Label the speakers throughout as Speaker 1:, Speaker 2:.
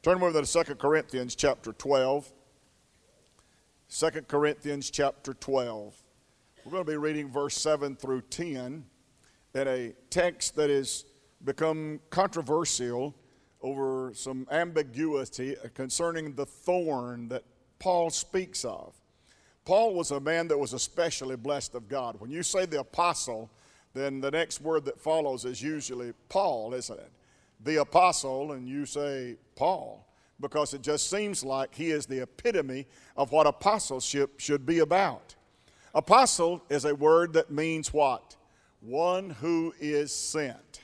Speaker 1: Turn over to 2 Corinthians chapter 12. 2 Corinthians chapter 12. We're going to be reading verse 7 through 10 in a text that has become controversial over some ambiguity concerning the thorn that Paul speaks of. Paul was a man that was especially blessed of God. When you say the apostle, then the next word that follows is usually Paul, isn't it? The apostle, and you say Paul, because it just seems like he is the epitome of what apostleship should be about. Apostle is a word that means what? One who is sent.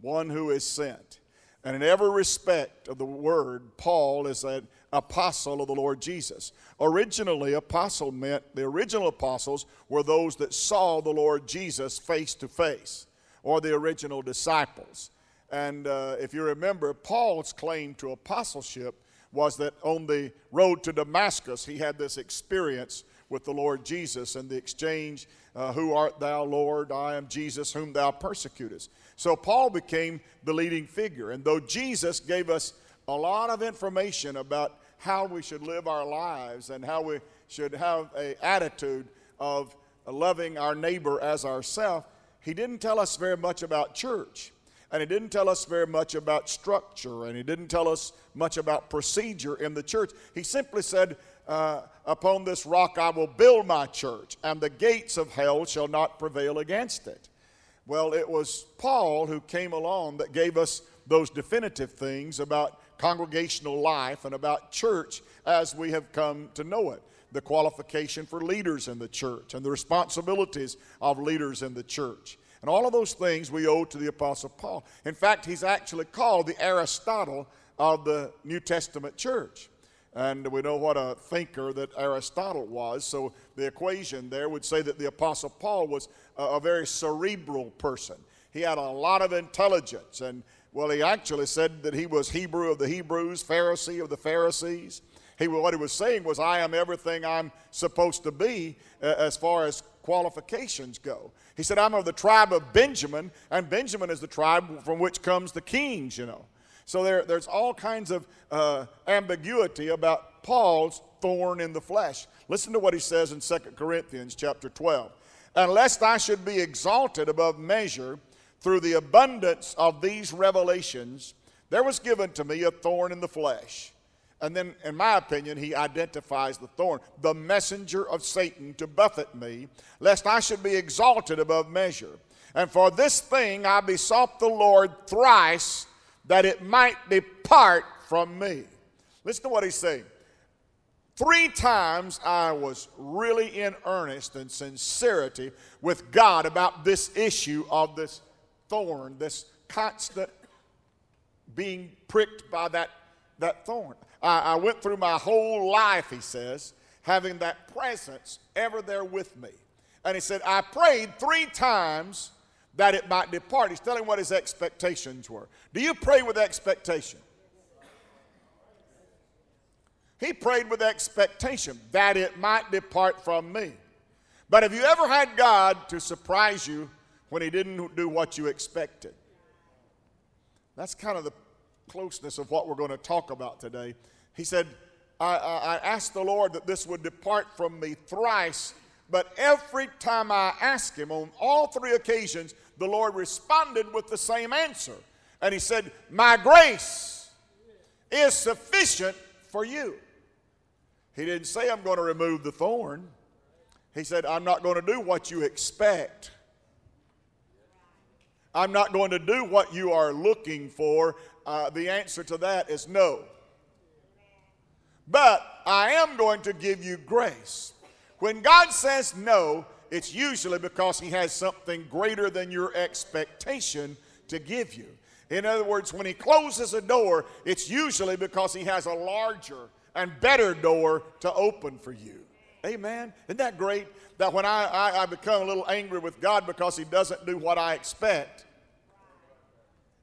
Speaker 1: One who is sent. And in every respect of the word, Paul is an apostle of the Lord Jesus. Originally, apostle meant the original apostles were those that saw the Lord Jesus face to face, or the original disciples. And uh, if you remember, Paul's claim to apostleship was that on the road to Damascus, he had this experience with the Lord Jesus and the exchange, uh, Who art thou, Lord? I am Jesus, whom thou persecutest. So Paul became the leading figure. And though Jesus gave us a lot of information about how we should live our lives and how we should have an attitude of loving our neighbor as ourselves, he didn't tell us very much about church. And he didn't tell us very much about structure, and he didn't tell us much about procedure in the church. He simply said, uh, Upon this rock I will build my church, and the gates of hell shall not prevail against it. Well, it was Paul who came along that gave us those definitive things about congregational life and about church as we have come to know it. The qualification for leaders in the church and the responsibilities of leaders in the church. And all of those things we owe to the Apostle Paul. In fact, he's actually called the Aristotle of the New Testament church. And we know what a thinker that Aristotle was. So the equation there would say that the Apostle Paul was a, very cerebral person. He had a lot of intelligence. And, well, he actually said that he was Hebrew of the Hebrews, Pharisee of the Pharisees. He, what he was saying was, I am everything I'm supposed to be uh, as far as qualifications go. He said, I'm of the tribe of Benjamin, and Benjamin is the tribe from which comes the kings, you know. So there, there's all kinds of uh, ambiguity about Paul's thorn in the flesh. Listen to what he says in 2 Corinthians chapter 12. And lest I should be exalted above measure through the abundance of these revelations, there was given to me a thorn in the flesh. And then, in my opinion, he identifies the thorn, the messenger of Satan to buffet me, lest I should be exalted above measure. And for this thing I besought the Lord thrice that it might depart from me. Listen to what he's saying. Three times I was really in earnest and sincerity with God about this issue of this thorn, this constant being pricked by that, that thorn. I, I went through my whole life, he says, having that presence ever there with me. And he said, I prayed three times that it might depart. He's telling what his expectations were. Do you pray with expectation? He prayed with expectation that it might depart from me. But have you ever had God to surprise you when He didn't do what you expected? That's kind of the closeness of what we're going to talk about today. He said, I, I, I asked the Lord that this would depart from me thrice, but every time I asked Him on all three occasions, the Lord responded with the same answer. And He said, My grace is sufficient for you. He didn't say, I'm going to remove the thorn. He said, I'm not going to do what you expect. I'm not going to do what you are looking for. Uh, the answer to that is no. But I am going to give you grace. When God says no, it's usually because He has something greater than your expectation to give you. In other words, when He closes a door, it's usually because He has a larger and better door to open for you. Amen. Isn't that great? That when I, I, I become a little angry with God because He doesn't do what I expect,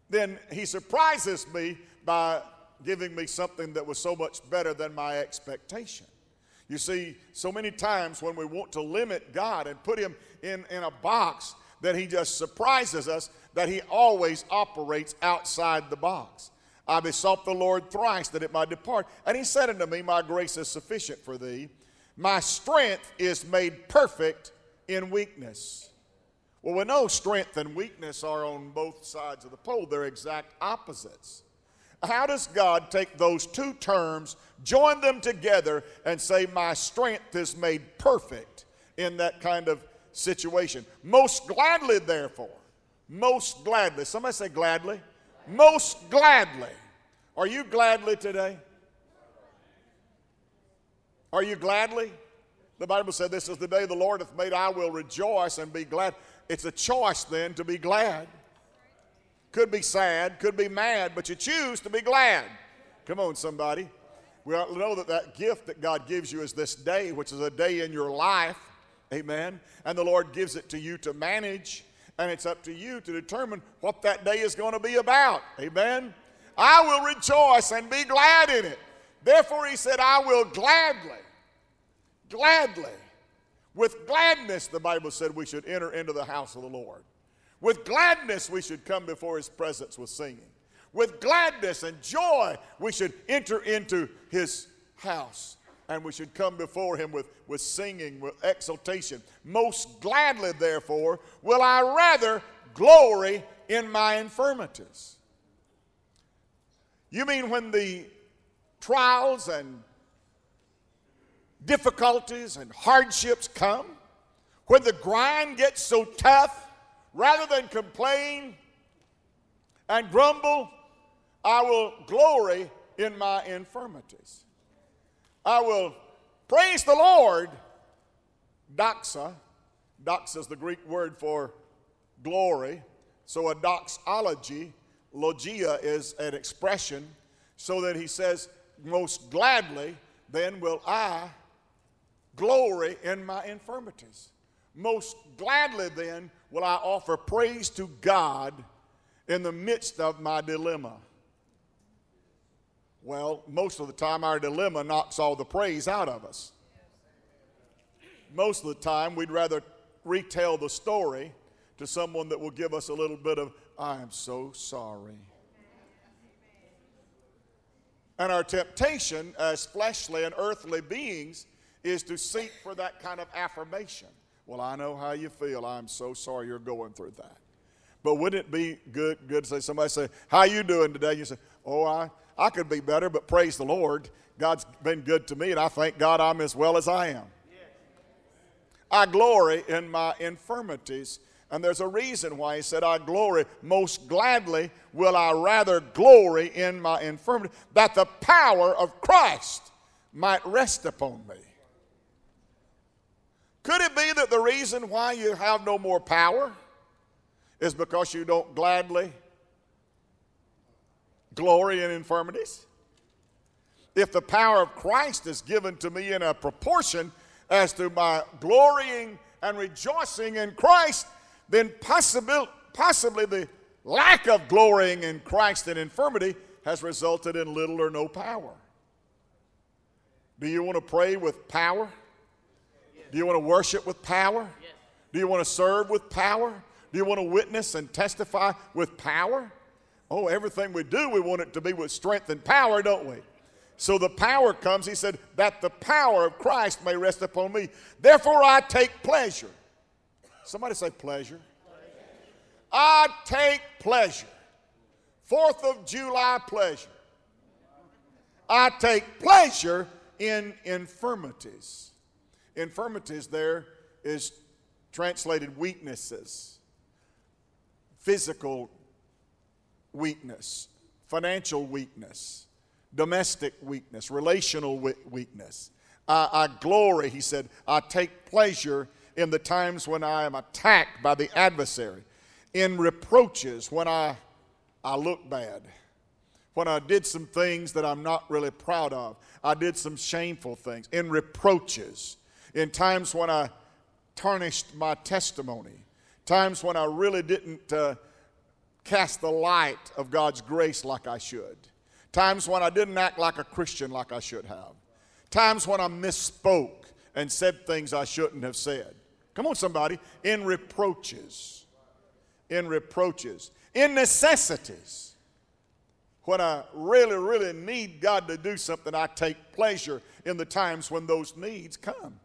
Speaker 1: then He surprises me by giving me something that was so much better than my expectation. You see, so many times when we want to limit God and put Him in, in a box, that He just surprises us that He always operates outside the box. I besought the Lord thrice that it might depart. And he said unto me, My grace is sufficient for thee. My strength is made perfect in weakness. Well, we know strength and weakness are on both sides of the pole, they're exact opposites. How does God take those two terms, join them together, and say, My strength is made perfect in that kind of situation? Most gladly, therefore, most gladly. Somebody say gladly. Most gladly. Are you gladly today? Are you gladly? The Bible said, This is the day the Lord hath made, I will rejoice and be glad. It's a choice then to be glad. Could be sad, could be mad, but you choose to be glad. Come on, somebody. We ought to know that that gift that God gives you is this day, which is a day in your life. Amen. And the Lord gives it to you to manage, and it's up to you to determine what that day is going to be about. Amen. I will rejoice and be glad in it. Therefore, he said, I will gladly, gladly, with gladness, the Bible said we should enter into the house of the Lord. With gladness, we should come before his presence with singing. With gladness and joy, we should enter into his house. And we should come before him with, with singing, with exultation. Most gladly, therefore, will I rather glory in my infirmities. You mean when the trials and difficulties and hardships come, when the grind gets so tough, rather than complain and grumble, I will glory in my infirmities. I will praise the Lord, doxa. Doxa is the Greek word for glory. So a doxology, logia, is an expression so that he says, most gladly, then will I glory in my infirmities. Most gladly, then, will I offer praise to God in the midst of my dilemma. Well, most of the time, our dilemma knocks all the praise out of us. Most of the time, we'd rather retell the story to someone that will give us a little bit of, I am so sorry. And our temptation as fleshly and earthly beings is to seek for that kind of affirmation. Well, I know how you feel. I'm so sorry you're going through that. But wouldn't it be good, good to say somebody say, How you doing today? You say, Oh, I, I could be better, but praise the Lord. God's been good to me, and I thank God I'm as well as I am. I glory in my infirmities. And there's a reason why he said, I glory. Most gladly will I rather glory in my infirmity, that the power of Christ might rest upon me. Could it be that the reason why you have no more power is because you don't gladly glory in infirmities? If the power of Christ is given to me in a proportion as to my glorying and rejoicing in Christ, then possibly, possibly the lack of glorying in Christ in infirmity has resulted in little or no power. Do you want to pray with power? Do you want to worship with power? Do you want to serve with power? Do you want to witness and testify with power? Oh, everything we do, we want it to be with strength and power, don't we? So the power comes, he said, that the power of Christ may rest upon me. Therefore, I take pleasure. Somebody say pleasure. I take pleasure. Fourth of July pleasure. I take pleasure in infirmities. Infirmities there is translated weaknesses, physical weakness, financial weakness, domestic weakness, relational weakness. I, I glory, he said, I take pleasure in the times when I am attacked by the adversary, in reproaches when I, I look bad when I did some things that I'm not really proud of. I did some shameful things, in reproaches, in times when I tarnished my testimony, times when I really didn't uh, cast the light of God's grace like I should, times when I didn't act like a Christian like I should have, times when I misspoke and said things I shouldn't have said. Come on, somebody. In reproaches. In reproaches. In necessities. When I really, really need God to do something, I take pleasure in the times when those needs come.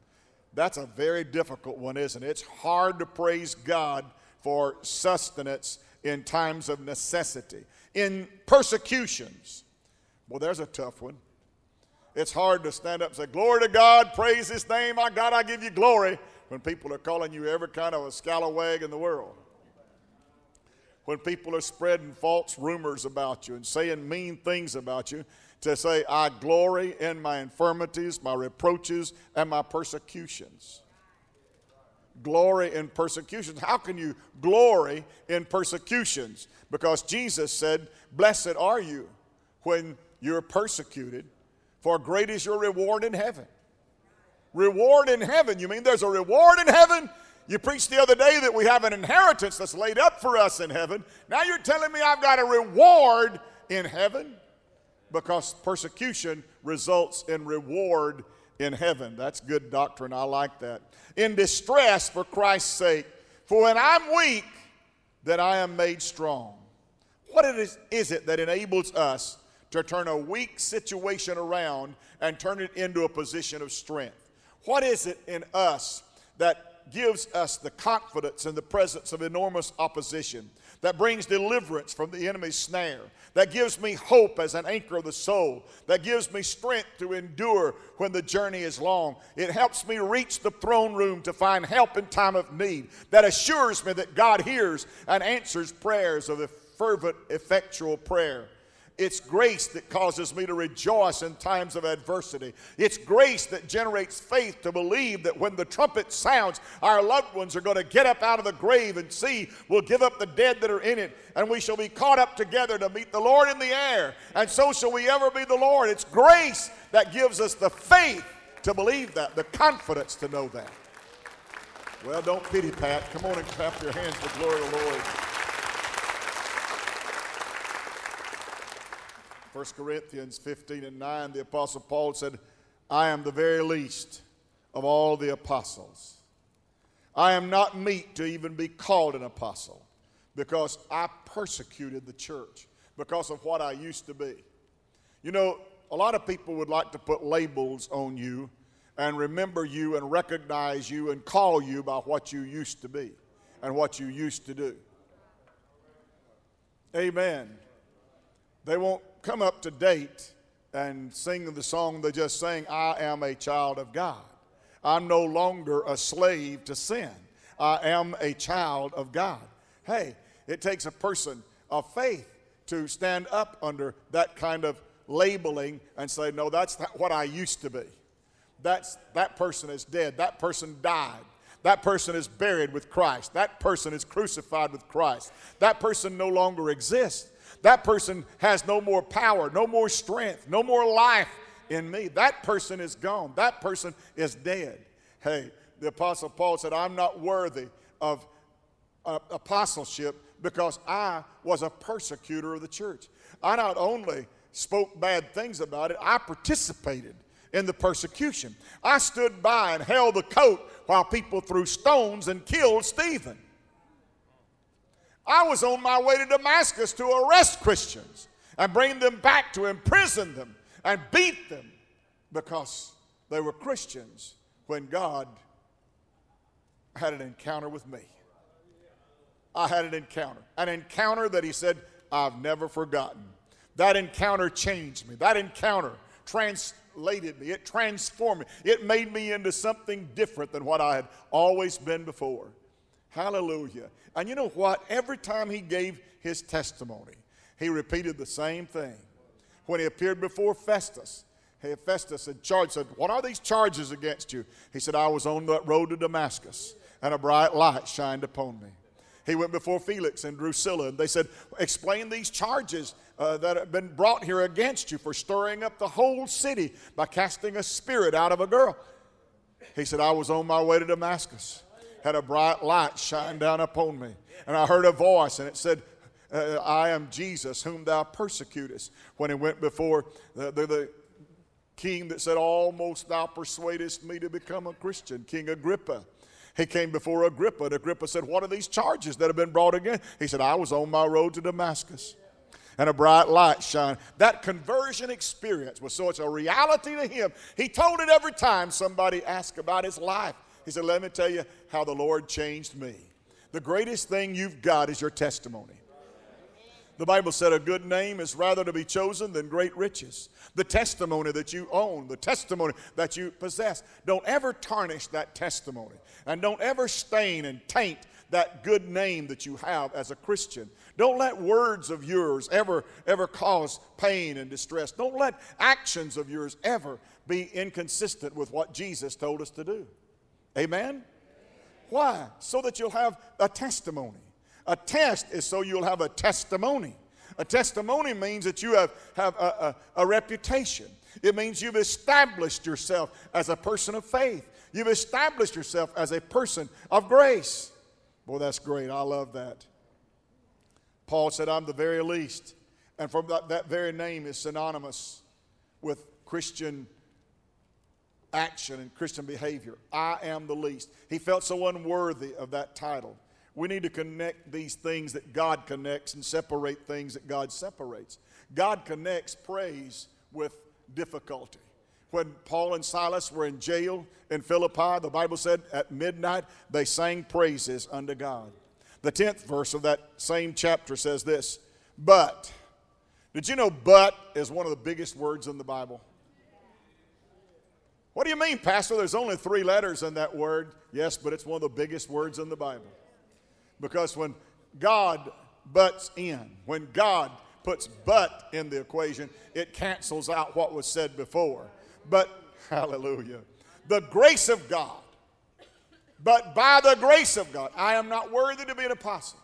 Speaker 1: That's a very difficult one, isn't it? It's hard to praise God for sustenance in times of necessity. In persecutions, well, there's a tough one. It's hard to stand up and say, Glory to God, praise His name, my God, I give you glory, when people are calling you every kind of a scalawag in the world. When people are spreading false rumors about you and saying mean things about you, to say, I glory in my infirmities, my reproaches, and my persecutions. Glory in persecutions. How can you glory in persecutions? Because Jesus said, Blessed are you when you're persecuted, for great is your reward in heaven. Reward in heaven. You mean there's a reward in heaven? You preached the other day that we have an inheritance that's laid up for us in heaven. Now you're telling me I've got a reward in heaven? Because persecution results in reward in heaven. That's good doctrine. I like that. In distress for Christ's sake. For when I'm weak, then I am made strong. What it is, is it that enables us to turn a weak situation around and turn it into a position of strength? What is it in us that gives us the confidence in the presence of enormous opposition, that brings deliverance from the enemy's snare, that gives me hope as an anchor of the soul, that gives me strength to endure when the journey is long. It helps me reach the throne room to find help in time of need, that assures me that God hears and answers prayers of a fervent, effectual prayer. It's grace that causes me to rejoice in times of adversity. It's grace that generates faith to believe that when the trumpet sounds, our loved ones are going to get up out of the grave and see, we'll give up the dead that are in it, and we shall be caught up together to meet the Lord in the air. And so shall we ever be the Lord. It's grace that gives us the faith to believe that, the confidence to know that. Well, don't pity Pat. Come on and clap your hands for glory of the Lord. 1 Corinthians 15 and 9, the Apostle Paul said, I am the very least of all the apostles. I am not meet to even be called an apostle because I persecuted the church because of what I used to be. You know, a lot of people would like to put labels on you and remember you and recognize you and call you by what you used to be and what you used to do. Amen. They won't come up to date and sing the song they just sang, I am a child of God. I'm no longer a slave to sin. I am a child of God. Hey, it takes a person of faith to stand up under that kind of labeling and say, no, that's not what I used to be. That's, that person is dead. That person died. That person is buried with Christ. That person is crucified with Christ. That person no longer exists. That person has no more power, no more strength, no more life in me. That person is gone. That person is dead. Hey, the Apostle Paul said, I'm not worthy of uh, apostleship because I was a persecutor of the church. I not only spoke bad things about it, I participated in the persecution. I stood by and held the coat while people threw stones and killed Stephen. I was on my way to Damascus to arrest Christians and bring them back to imprison them and beat them because they were Christians when God had an encounter with me. I had an encounter, an encounter that He said, I've never forgotten. That encounter changed me. That encounter translated me. It transformed me. It made me into something different than what I had always been before. Hallelujah. And you know what? Every time he gave his testimony, he repeated the same thing. When he appeared before Festus, hey, Festus had charged, said, What are these charges against you? He said, I was on that road to Damascus, and a bright light shined upon me. He went before Felix and Drusilla, and they said, Explain these charges uh, that have been brought here against you for stirring up the whole city by casting a spirit out of a girl. He said, I was on my way to Damascus had a bright light shine down upon me. And I heard a voice, and it said, uh, I am Jesus, whom thou persecutest. When he went before the, the, the king that said, Almost thou persuadest me to become a Christian, King Agrippa. He came before Agrippa, and Agrippa said, What are these charges that have been brought against? He said, I was on my road to Damascus. and a bright light shine. That conversion experience was so it's a reality to him. He told it every time somebody asked about his life. He said, Let me tell you how the Lord changed me. The greatest thing you've got is your testimony. The Bible said a good name is rather to be chosen than great riches. The testimony that you own, the testimony that you possess. Don't ever tarnish that testimony. And don't ever stain and taint that good name that you have as a Christian. Don't let words of yours ever, ever cause pain and distress. Don't let actions of yours ever be inconsistent with what Jesus told us to do. Amen? Why? So that you'll have a testimony. A test is so you'll have a testimony. A testimony means that you have, have a, a, a reputation. It means you've established yourself as a person of faith. You've established yourself as a person of grace. Boy, that's great. I love that. Paul said, I'm the very least. And from that, that very name is synonymous with Christian action and Christian behavior. I am the least. He felt so unworthy of that title. We need to connect these things that God connects and separate things that God separates. God connects praise with difficulty. When Paul and Silas were in jail in Philippi, the Bible said at midnight they sang praises unto God. The 10th verse of that same chapter says this But, did you know but is one of the biggest words in the Bible? What do you mean, Pastor? There's only three letters in that word. Yes, but it's one of the biggest words in the Bible. Because when God butts in, when God puts but in the equation, it cancels out what was said before. But, hallelujah, the grace of God, but by the grace of God, I am not worthy to be an apostle.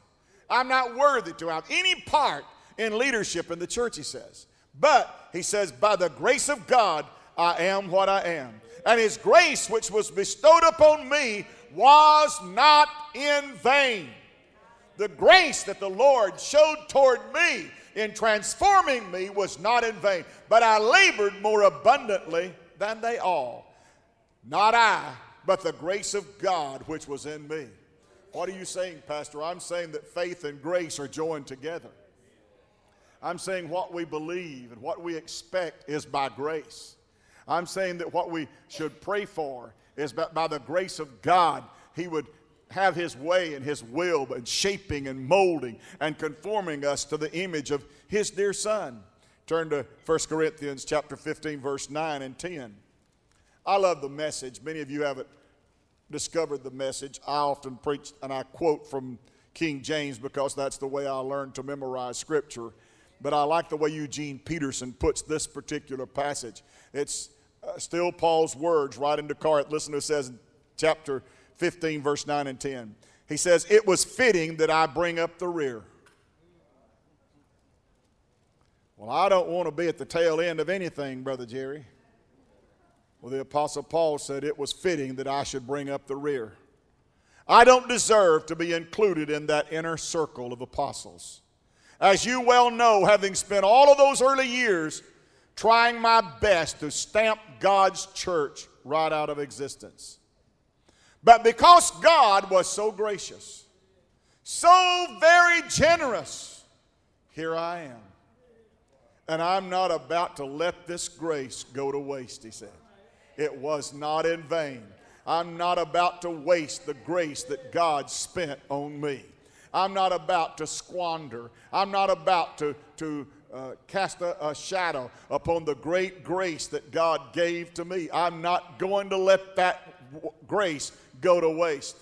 Speaker 1: I'm not worthy to have any part in leadership in the church, he says. But, he says, by the grace of God, I am what I am. And his grace, which was bestowed upon me, was not in vain the grace that the Lord showed toward me in transforming me was not in vain, but I labored more abundantly than they all. Not I, but the grace of God which was in me. What are you saying, Pastor? I'm saying that faith and grace are joined together. I'm saying what we believe and what we expect is by grace. I'm saying that what we should pray for is that by the grace of God, He would have his way and his will and shaping and molding and conforming us to the image of his dear son. Turn to 1 Corinthians chapter 15 verse 9 and 10. I love the message. Many of you haven't discovered the message. I often preach and I quote from King James because that's the way I learned to memorize scripture. But I like the way Eugene Peterson puts this particular passage. It's uh, still Paul's words right into Corinth. Listen to it says in chapter 15, verse 9 and 10. He says, It was fitting that I bring up the rear. Well, I don't want to be at the tail end of anything, Brother Jerry. Well, the Apostle Paul said it was fitting that I should bring up the rear. I don't deserve to be included in that inner circle of apostles. As you well know, having spent all of those early years trying my best to stamp God's church right out of existence. But because God was so gracious, so very generous, here I am. And I'm not about to let this grace go to waste, he said. It was not in vain. I'm not about to waste the grace that God spent on me. I'm not about to squander. I'm not about to, to uh, cast a, a shadow upon the great grace that God gave to me. I'm not going to let that w- grace go to waste.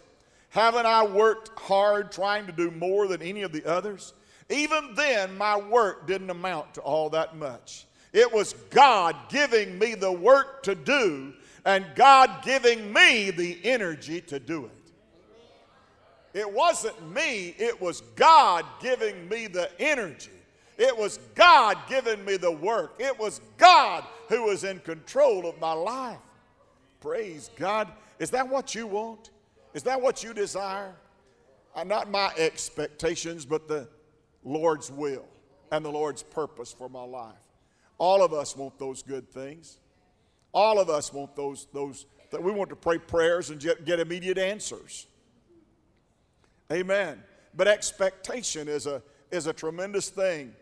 Speaker 1: Haven't I worked hard trying to do more than any of the others? Even then, my work didn't amount to all that much. It was God giving me the work to do and God giving me the energy to do it. It wasn't me, it was God giving me the energy. It was God giving me the work. It was God who was in control of my life. Praise God. Is that what you want? Is that what you desire? Uh, not my expectations, but the Lord's will and the Lord's purpose for my life. All of us want those good things. All of us want those, those that we want to pray prayers and get, get immediate answers. Amen. But expectation is a, is a tremendous thing.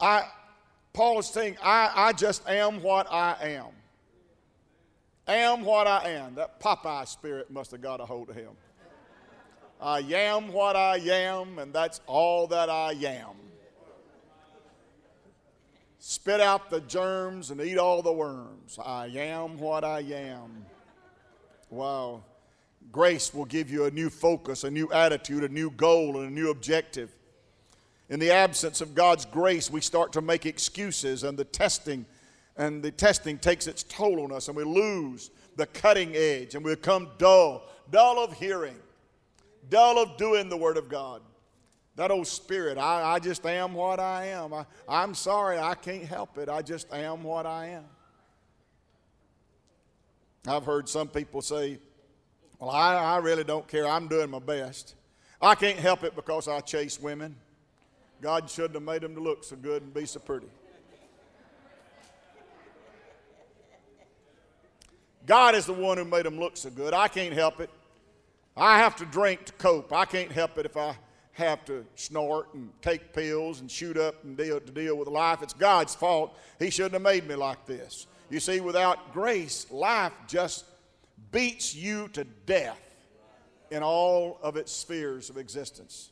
Speaker 1: I, Paul is saying, I, I just am what I am. Am what I am. That Popeye spirit must have got a hold of him. I am what I am, and that's all that I am. Spit out the germs and eat all the worms. I am what I am. Wow. Grace will give you a new focus, a new attitude, a new goal, and a new objective. In the absence of God's grace, we start to make excuses, and the testing and the testing takes its toll on us, and we lose the cutting edge, and we become dull, dull of hearing, dull of doing the Word of God. That old spirit, I, I just am what I am. I, I'm sorry, I can't help it. I just am what I am. I've heard some people say, Well, I, I really don't care. I'm doing my best. I can't help it because I chase women. God shouldn't have made them to look so good and be so pretty. God is the one who made them look so good. I can't help it. I have to drink to cope. I can't help it if I have to snort and take pills and shoot up and deal to deal with life. It's God's fault. He shouldn't have made me like this. You see, without grace, life just beats you to death in all of its spheres of existence.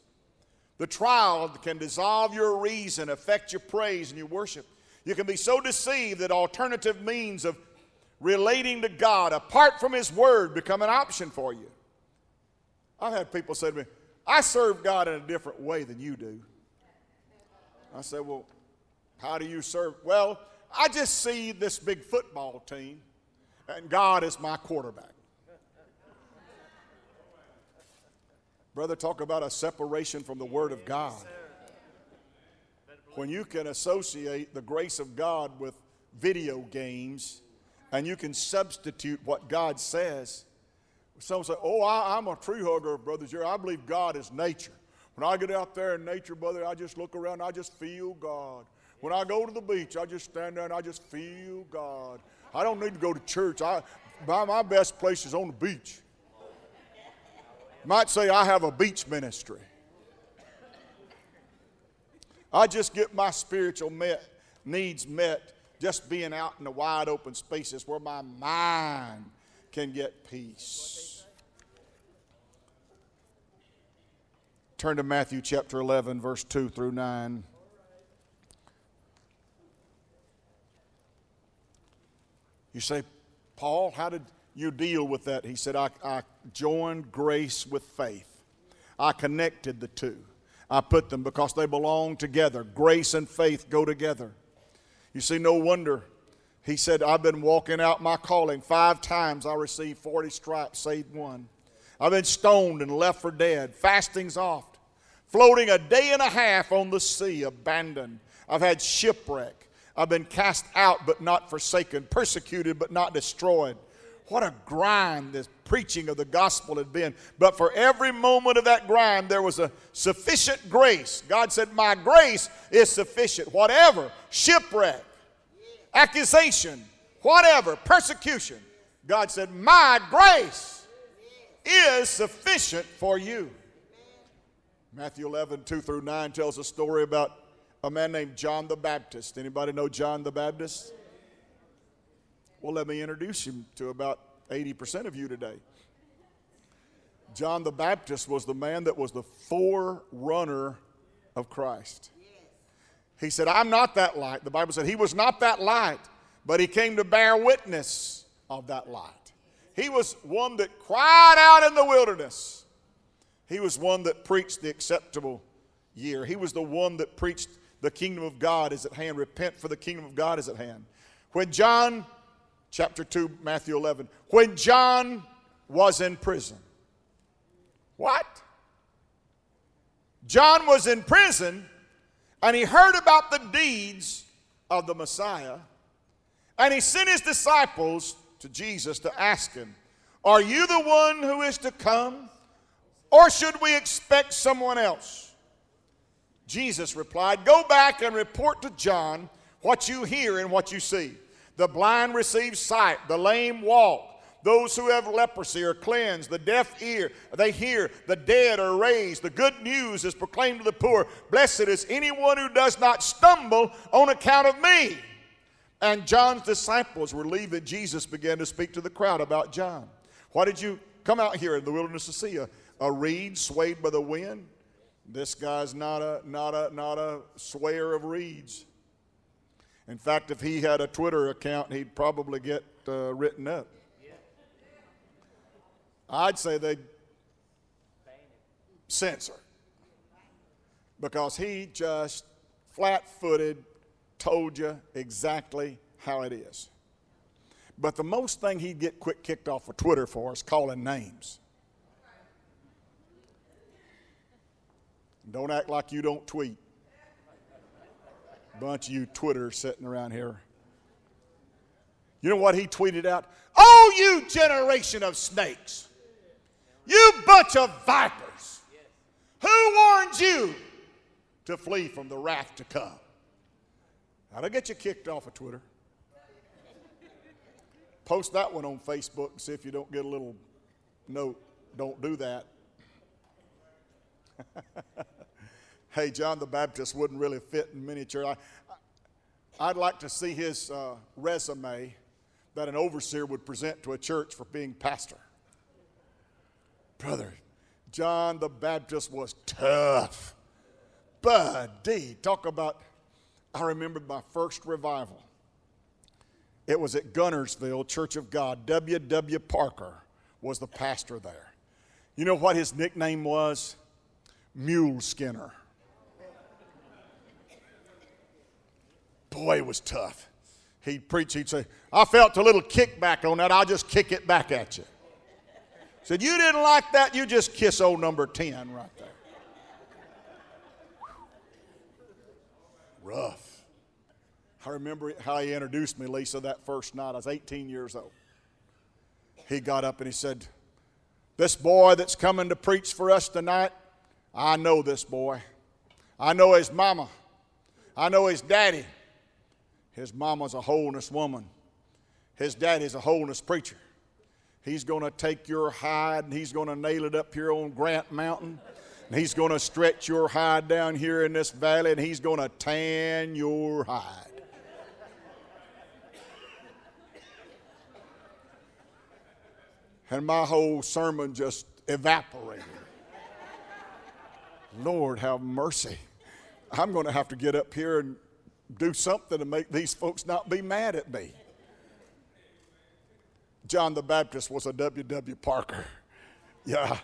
Speaker 1: The trial can dissolve your reason, affect your praise and your worship. You can be so deceived that alternative means of relating to God apart from His Word become an option for you. I've had people say to me, I serve God in a different way than you do. I said, Well, how do you serve? Well, I just see this big football team, and God is my quarterback. Brother, talk about a separation from the Word of God. When you can associate the grace of God with video games and you can substitute what God says, some say, Oh, I, am a tree hugger, Brother Jerry. I believe God is nature. When I get out there in nature, brother, I just look around, I just feel God. When I go to the beach, I just stand there and I just feel God. I don't need to go to church. I, my, my best place is on the beach might say, I have a beach ministry. I just get my spiritual met, needs met just being out in the wide open spaces where my mind can get peace. Turn to Matthew chapter 11, verse 2 through 9. You say, Paul, how did you deal with that. He said, I, I joined grace with faith. I connected the two. I put them because they belong together. Grace and faith go together. You see, no wonder he said, I've been walking out my calling. Five times I received 40 stripes, saved one. I've been stoned and left for dead, fastings oft, floating a day and a half on the sea, abandoned. I've had shipwreck. I've been cast out but not forsaken, persecuted but not destroyed. What a grind this preaching of the gospel had been. But for every moment of that grind, there was a sufficient grace. God said, My grace is sufficient. Whatever, shipwreck, accusation, whatever, persecution, God said, My grace is sufficient for you. Matthew 11, 2 through 9 tells a story about a man named John the Baptist. Anybody know John the Baptist? Well, let me introduce him to about 80% of you today. John the Baptist was the man that was the forerunner of Christ. He said, I'm not that light. The Bible said he was not that light, but he came to bear witness of that light. He was one that cried out in the wilderness. He was one that preached the acceptable year. He was the one that preached the kingdom of God is at hand. Repent, for the kingdom of God is at hand. When John chapter 2, Matthew 11. When John was in prison. What? John was in prison and he heard about the deeds of the Messiah and he sent his disciples to Jesus to ask him, Are you the one who is to come or should we expect someone else? Jesus replied, Go back and report to John what you hear and what you see. The blind receive sight, the lame walk, Those who have leprosy are cleansed. The deaf ear, they hear. The dead are raised. The good news is proclaimed to the poor. Blessed is anyone who does not stumble on account of me. And John's disciples were leaving. Jesus began to speak to the crowd about John. Why did you come out here in the wilderness to see a, a reed swayed by the wind? This guy's not a, not, a, not a swayer of reeds. In fact, if he had a Twitter account, he'd probably get uh, written up. I'd say they'd censor because he just flat footed told you exactly how it is. But the most thing he'd get quick kicked off of Twitter for is calling names. Don't act like you don't tweet. Bunch of you Twitters sitting around here. You know what he tweeted out? Oh, you generation of snakes. You bunch of vipers. Who warned you to flee from the wrath to come? That'll get you kicked off of Twitter. Post that one on Facebook and see if you don't get a little note. Don't do that. hey, John the Baptist wouldn't really fit in miniature. I, would like to see his uh, resume that an overseer would present to a church for being pastor. Brother, John the Baptist was tough. Buddy, talk about, I remember my first revival. It was at Guntersville Church of God. W.W. Parker was the pastor there. You know what his nickname was? Mule Skinner. Boy, it was tough. He'd preach, he'd say, I felt a little kickback on that, I'll just kick it back at you. Said, You didn't like that, you just kiss old number 10 right there. Rough. I remember how he introduced me, Lisa, that first night. I was 18 years old. He got up and he said, This boy that's coming to preach for us tonight, I know this boy. I know his mama. I know his daddy. His mama's a wholeness woman. His daddy's a wholeness preacher. He's going to take your hide and he's going to nail it up here on Grant Mountain. And he's going to stretch your hide down here in this valley and he's going to tan your hide. And my whole sermon just evaporated. Lord, have mercy. I'm going to have to get up here and do something to make these folks not be mad at me. John the Baptist was a W.W. Parker. Yeah,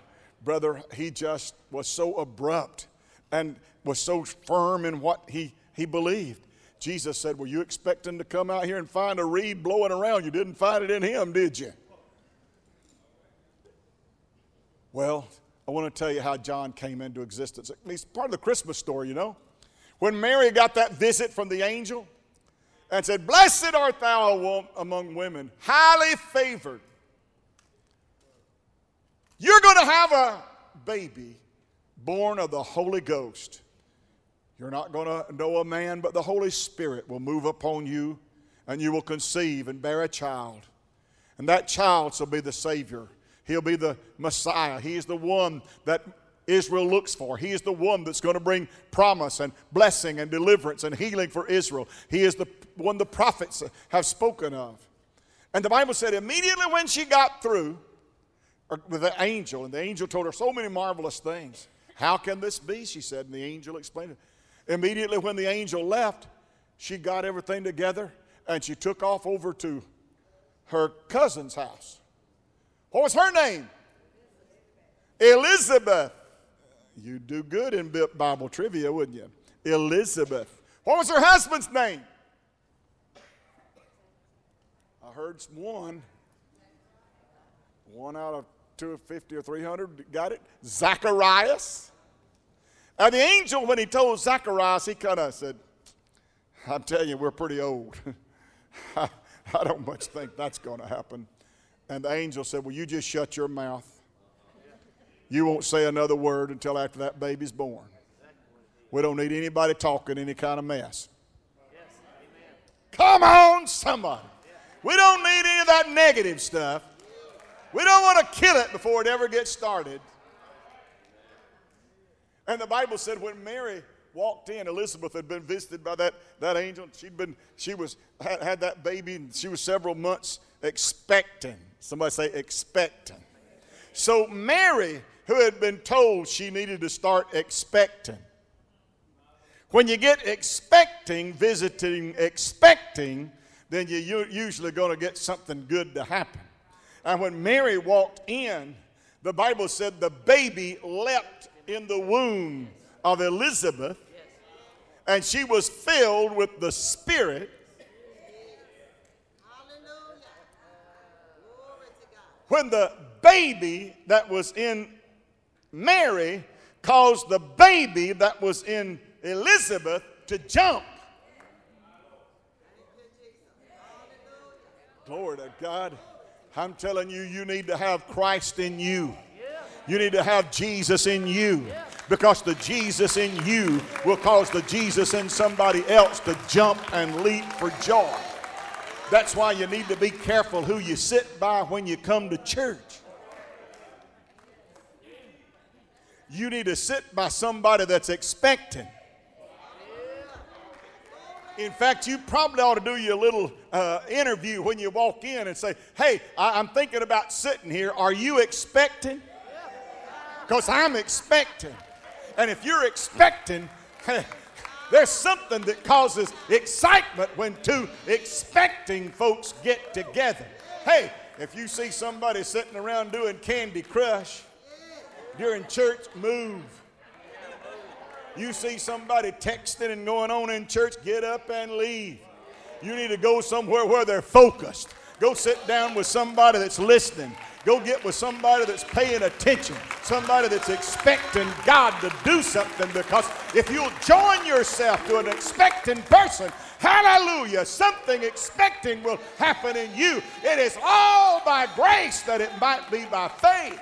Speaker 1: brother, he just was so abrupt and was so firm in what he, he believed. Jesus said, Well, you expect him to come out here and find a reed blowing around? You didn't find it in him, did you? Well, I want to tell you how John came into existence. He's part of the Christmas story, you know. When Mary got that visit from the angel, and said, Blessed art thou among women, highly favored. You're going to have a baby born of the Holy Ghost. You're not going to know a man, but the Holy Spirit will move upon you, and you will conceive and bear a child. And that child shall be the Savior. He'll be the Messiah. He's the one that Israel looks for. He is the one that's going to bring promise and blessing and deliverance and healing for Israel. He is the one the prophets have spoken of. And the Bible said immediately when she got through er, with the angel, and the angel told her so many marvelous things. How can this be? She said, and the angel explained it. Immediately when the angel left, she got everything together and she took off over to her cousin's house. What was her name? Elizabeth. You do good in Bible trivia, wouldn't you? Elizabeth. What was her husband's name? I heard one. One out of 250 or 300 got it. Zacharias. And the angel, when he told Zacharias, he kind of said, I'm telling you, we're pretty old. I, I don't much think that's going to happen. And the angel said, Well, you just shut your mouth. You won't say another word until after that baby's born. We don't need anybody talking any kind of mess. Come on, somebody. We don't need any of that negative stuff. We don't want to kill it before it ever gets started. And the Bible said when Mary walked in, Elizabeth had been visited by that, that angel. She'd been, she was, had, had that baby, and she was several months expecting. Somebody say expecting. So Mary, who had been told she needed to start expecting, when you get expecting, visiting, expecting, then you're usually going to get something good to happen. And when Mary walked in, the Bible said the baby leapt in the womb of Elizabeth, and she was filled with the Spirit. When the baby that was in Mary caused the baby that was in Elizabeth to jump. Glory to God. I'm telling you, you need to have Christ in you. You need to have Jesus in you because the Jesus in you will cause the Jesus in somebody else to jump and leap for joy. That's why you need to be careful who you sit by when you come to church. You need to sit by somebody that's expecting. In fact, you probably ought to do your little uh, interview when you walk in and say, Hey, I- I'm thinking about sitting here. Are you expecting? Because I'm expecting. And if you're expecting, there's something that causes excitement when two expecting folks get together. Hey, if you see somebody sitting around doing Candy Crush during church, move. You see somebody texting and going on in church, get up and leave. You need to go somewhere where they're focused. Go sit down with somebody that's listening. Go get with somebody that's paying attention, somebody that's expecting God to do something. Because if you'll join yourself to an expecting person, hallelujah, something expecting will happen in you. It is all by grace that it might be by faith.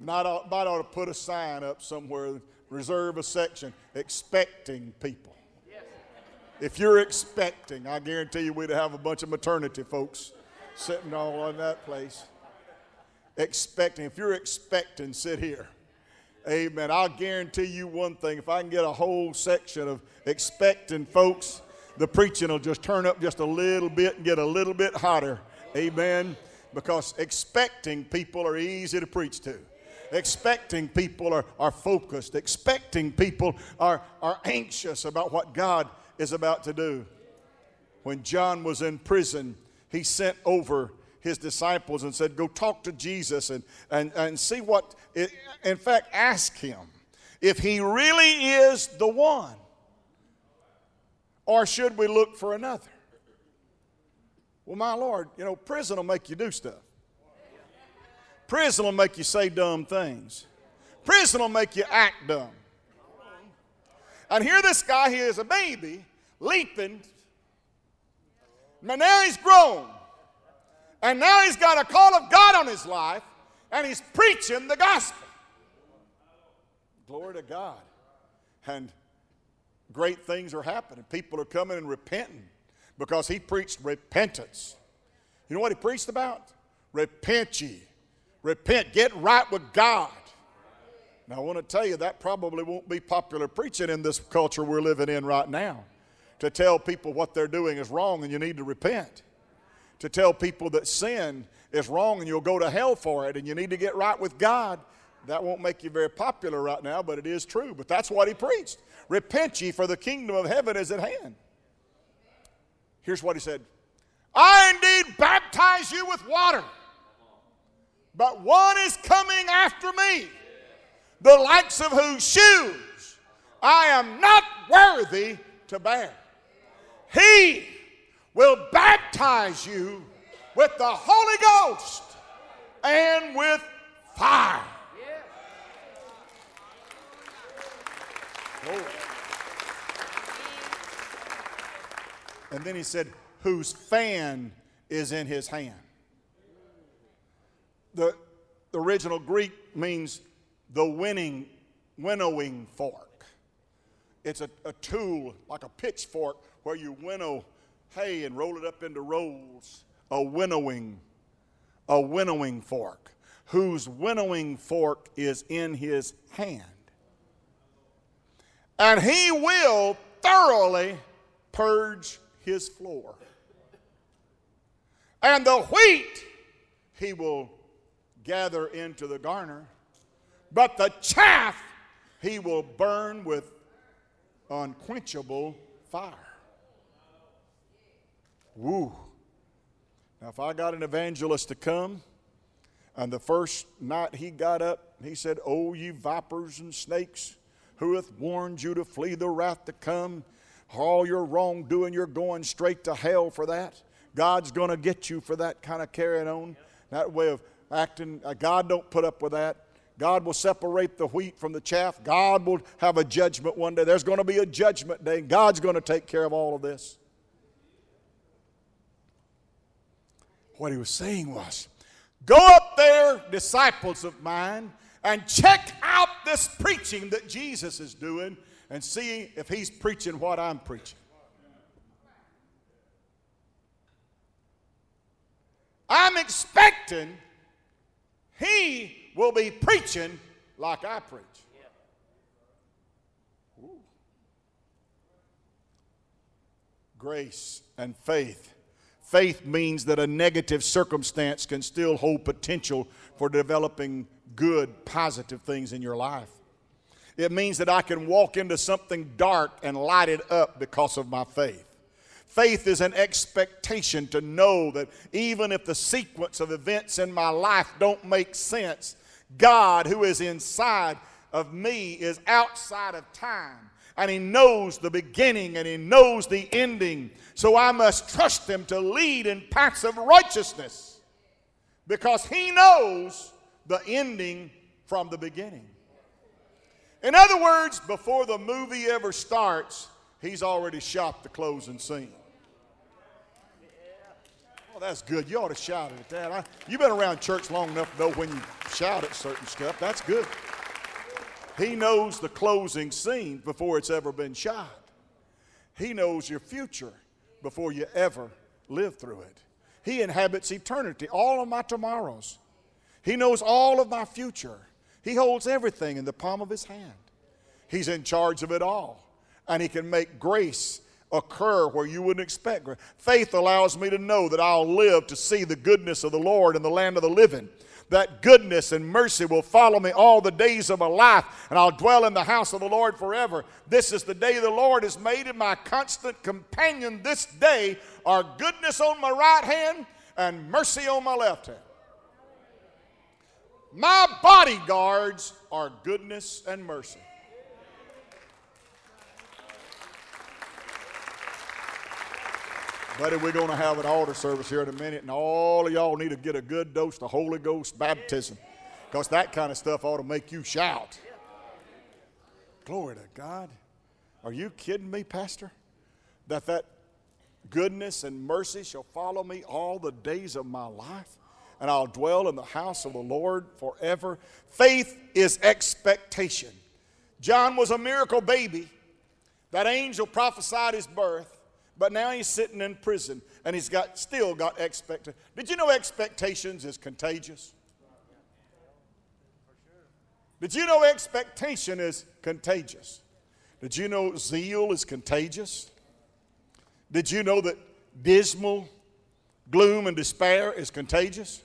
Speaker 1: Not ought, ought to put a sign up somewhere, reserve a section, expecting people. If you're expecting, I guarantee you we'd have a bunch of maternity folks sitting all in that place. Expecting. If you're expecting, sit here. Amen. I'll guarantee you one thing. If I can get a whole section of expecting folks, the preaching will just turn up just a little bit and get a little bit hotter. Amen. Because expecting people are easy to preach to. Expecting people are, are focused. Expecting people are, are anxious about what God is about to do. When John was in prison, he sent over his disciples and said, Go talk to Jesus and, and, and see what, it, in fact, ask him if he really is the one. Or should we look for another? Well, my Lord, you know, prison will make you do stuff. Prison will make you say dumb things. Prison will make you act dumb. And here this guy, he is a baby, leaping. But now he's grown. And now he's got a call of God on his life, and he's preaching the gospel. Glory to God. And great things are happening. People are coming and repenting because he preached repentance. You know what he preached about? Repent ye. Repent. Get right with God. Now, I want to tell you that probably won't be popular preaching in this culture we're living in right now. To tell people what they're doing is wrong and you need to repent. To tell people that sin is wrong and you'll go to hell for it and you need to get right with God. That won't make you very popular right now, but it is true. But that's what he preached. Repent ye, for the kingdom of heaven is at hand. Here's what he said I indeed baptize you with water, but one is coming after me, the likes of whose shoes I am not worthy to bear. He will baptize you with the Holy Ghost and with fire. Glory. And then he said, whose fan is in his hand. The, the original Greek means the winning, winnowing fork. it's a, a tool like a pitchfork where you winnow hay and roll it up into rolls. A winnowing, a winnowing fork, whose winnowing fork is in his hand. And he will thoroughly purge his floor. And the wheat he will gather into the garner, but the chaff he will burn with unquenchable fire. Woo. Now, if I got an evangelist to come, and the first night he got up, he said, Oh, you vipers and snakes, who hath warned you to flee the wrath to come? All your wrongdoing, you're going straight to hell for that. God's going to get you for that kind of carrying on, that way of acting. Uh, God don't put up with that. God will separate the wheat from the chaff. God will have a judgment one day. There's going to be a judgment day. God's going to take care of all of this. What he was saying was go up there, disciples of mine, and check out this preaching that Jesus is doing and see if he's preaching what I'm preaching. I'm expecting he will be preaching like I preach. Ooh. Grace and faith. Faith means that a negative circumstance can still hold potential for developing good, positive things in your life. It means that I can walk into something dark and light it up because of my faith. Faith is an expectation to know that even if the sequence of events in my life don't make sense, God, who is inside of me, is outside of time. And He knows the beginning and He knows the ending. So I must trust Him to lead in paths of righteousness because He knows the ending from the beginning. In other words, before the movie ever starts, He's already shot the closing scene Oh, that's good. You ought to shout it at that. I, you've been around church long enough to know when you shout at certain stuff. That's good. He knows the closing scene before it's ever been shot. He knows your future before you ever live through it. He inhabits eternity, all of my tomorrows. He knows all of my future. He holds everything in the palm of his hand. He's in charge of it all. And he can make grace occur where you wouldn't expect. Faith allows me to know that I'll live to see the goodness of the Lord in the land of the living. That goodness and mercy will follow me all the days of my life, and I'll dwell in the house of the Lord forever. This is the day the Lord has made, and my constant companion this day are goodness on my right hand and mercy on my left hand. My bodyguards are goodness and mercy. Buddy, we're going to have an altar service here in a minute, and all of y'all need to get a good dose of Holy Ghost baptism because that kind of stuff ought to make you shout. Glory to God. Are you kidding me, Pastor? That that goodness and mercy shall follow me all the days of my life, and I'll dwell in the house of the Lord forever. Faith is expectation. John was a miracle baby. That angel prophesied his birth. But now he's sitting in prison and he's got still got expectation. Did you know expectations is contagious? Did you know expectation is contagious? Did you know zeal is contagious? Did you know that dismal gloom and despair is contagious?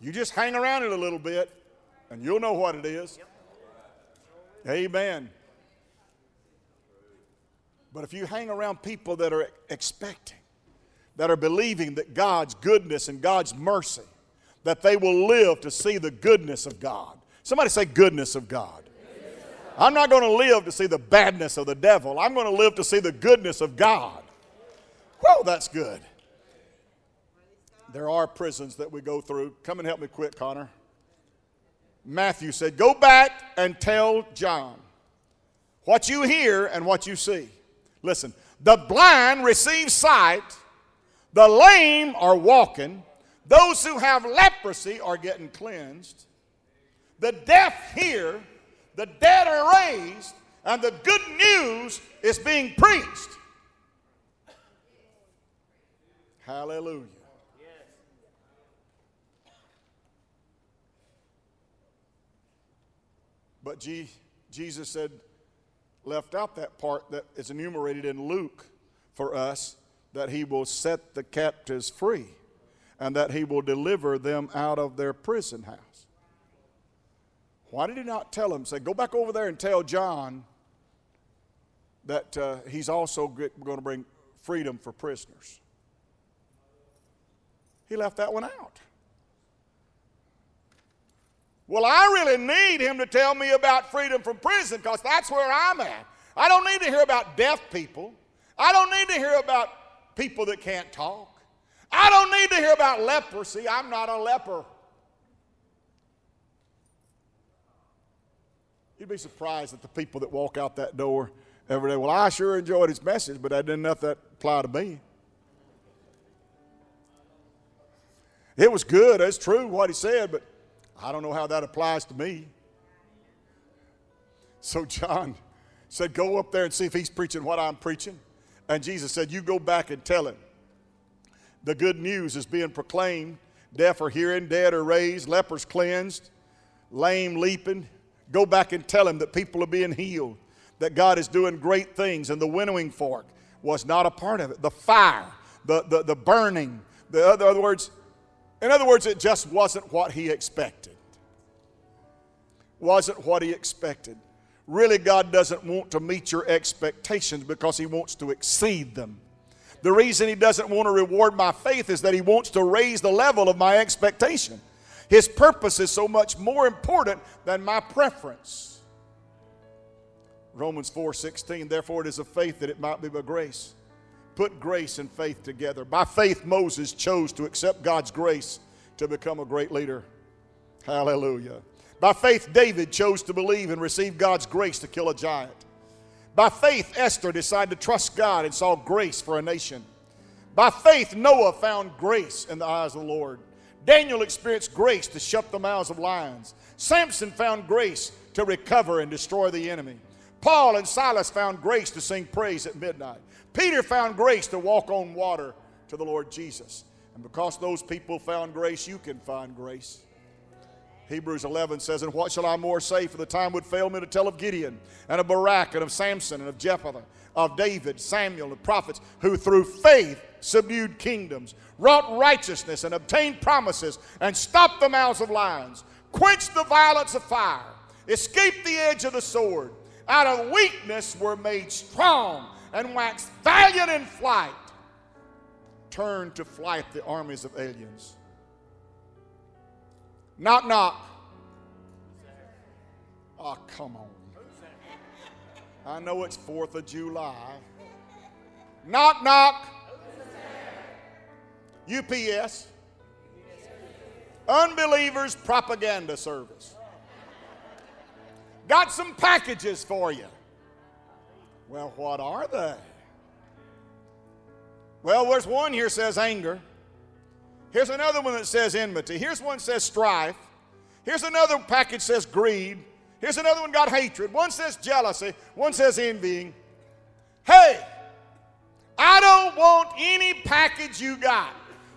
Speaker 1: You just hang around it a little bit and you'll know what it is. Amen. But if you hang around people that are expecting, that are believing that God's goodness and God's mercy, that they will live to see the goodness of God. Somebody say, goodness of God. I'm not going to live to see the badness of the devil. I'm going to live to see the goodness of God. Whoa, that's good. There are prisons that we go through. Come and help me quit, Connor. Matthew said, Go back and tell John what you hear and what you see. Listen, the blind receive sight, the lame are walking, those who have leprosy are getting cleansed, the deaf hear, the dead are raised, and the good news is being preached. Hallelujah. But Jesus said, left out that part that is enumerated in Luke for us that he will set the captives free and that he will deliver them out of their prison house. Why did he not tell him, say, go back over there and tell John that uh, he's also going to bring freedom for prisoners? He left that one out. Well, I really need him to tell me about freedom from prison because that's where I'm at. I don't need to hear about deaf people. I don't need to hear about people that can't talk. I don't need to hear about leprosy. I'm not a leper. You'd be surprised at the people that walk out that door every day. Well, I sure enjoyed his message, but I didn't know if that apply to me. It was good, it's true what he said, but I don't know how that applies to me. So John said, Go up there and see if he's preaching what I'm preaching. And Jesus said, You go back and tell him. The good news is being proclaimed. Deaf are hearing, dead are raised, lepers cleansed, lame leaping. Go back and tell him that people are being healed, that God is doing great things, and the winnowing fork was not a part of it. The fire, the, the, the burning, the other, other words, in other words, it just wasn't what he expected. Wasn't what he expected. Really, God doesn't want to meet your expectations because he wants to exceed them. The reason he doesn't want to reward my faith is that he wants to raise the level of my expectation. His purpose is so much more important than my preference. Romans 4:16 Therefore it is of faith that it might be by grace put grace and faith together. By faith, Moses chose to accept God's grace to become a great leader. Hallelujah. By faith, David chose to believe and receive God's grace to kill a giant. By faith, Esther decided to trust God and saw grace for a nation. By faith, Noah found grace in the eyes of the Lord. Daniel experienced grace to shut the mouths of lions. Samson found grace to recover and destroy the enemy. Paul and Silas found grace to sing praise at midnight. Peter found grace to walk on water to the Lord Jesus. And because those people found grace, you can find grace. Hebrews 11 says, And what shall I more say? For the time would fail me to tell of Gideon, and of Barak, and of Samson, and of Jephthah, of David, Samuel, the prophets, who through faith subdued kingdoms, wrought righteousness, and obtained promises, and stopped the mouths of lions, quenched the violence of fire, escaped the edge of the sword, out of weakness were made strong and waxed valiant in flight, turned to flight the armies of aliens. Knock, knock. Oh, come on. I know it's 4th of July. Knock, knock. UPS. Unbelievers Propaganda Service. Got some packages for you. Well, what are they? Well, there's one here says anger. Here's another one that says enmity. Here's one that says strife. Here's another package says greed. Here's another one got hatred. One says jealousy. One says envying. Hey, I don't want any package you got.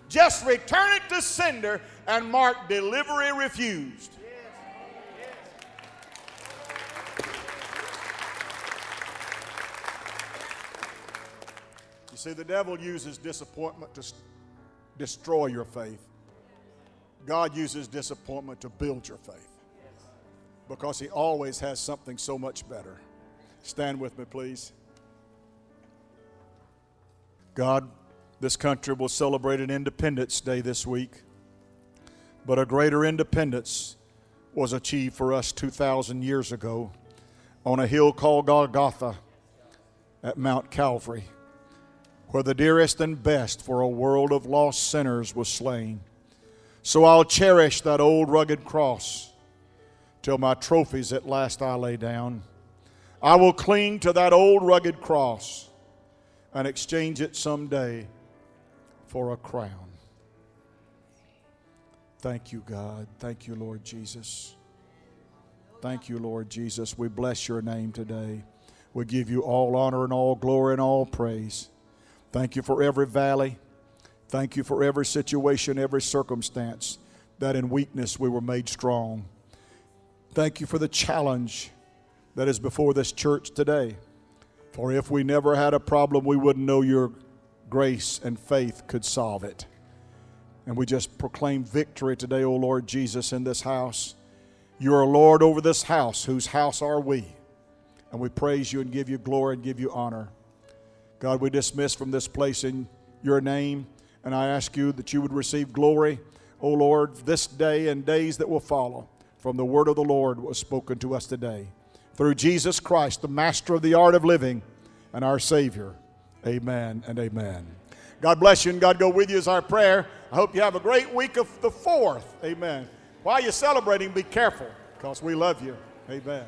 Speaker 1: Just return it to sender and mark delivery refused. See, the devil uses disappointment to destroy your faith. God uses disappointment to build your faith because He always has something so much better. Stand with me, please. God, this country will celebrate an Independence Day this week, but a greater independence was achieved for us 2,000 years ago on a hill called Golgotha at Mount Calvary where the dearest and best for a world of lost sinners was slain. So I'll cherish that old rugged cross till my trophies at last I lay down. I will cling to that old rugged cross and exchange it someday for a crown. Thank you, God. Thank you, Lord Jesus. Thank you, Lord Jesus. We bless your name today. We give you all honor and all glory and all praise. Thank you for every valley. Thank you for every situation, every circumstance, that in weakness we were made strong. Thank you for the challenge that is before this church today. For if we never had a problem, we wouldn't know your grace and faith could solve it. And we just proclaim victory today, O Lord Jesus, in this house. You are Lord over this house, whose house are we. And we praise you and give you glory and give you honor. God, we dismiss from this place in your name, and I ask you that you would receive glory, O Lord, this day and days that will follow from the word of the Lord was spoken to us today. Through Jesus Christ, the master of the art of living and our Savior. Amen and amen. God bless you and God go with you is our prayer. I hope you have a great week of the 4th. Amen. While you're celebrating, be careful because we love you. Amen.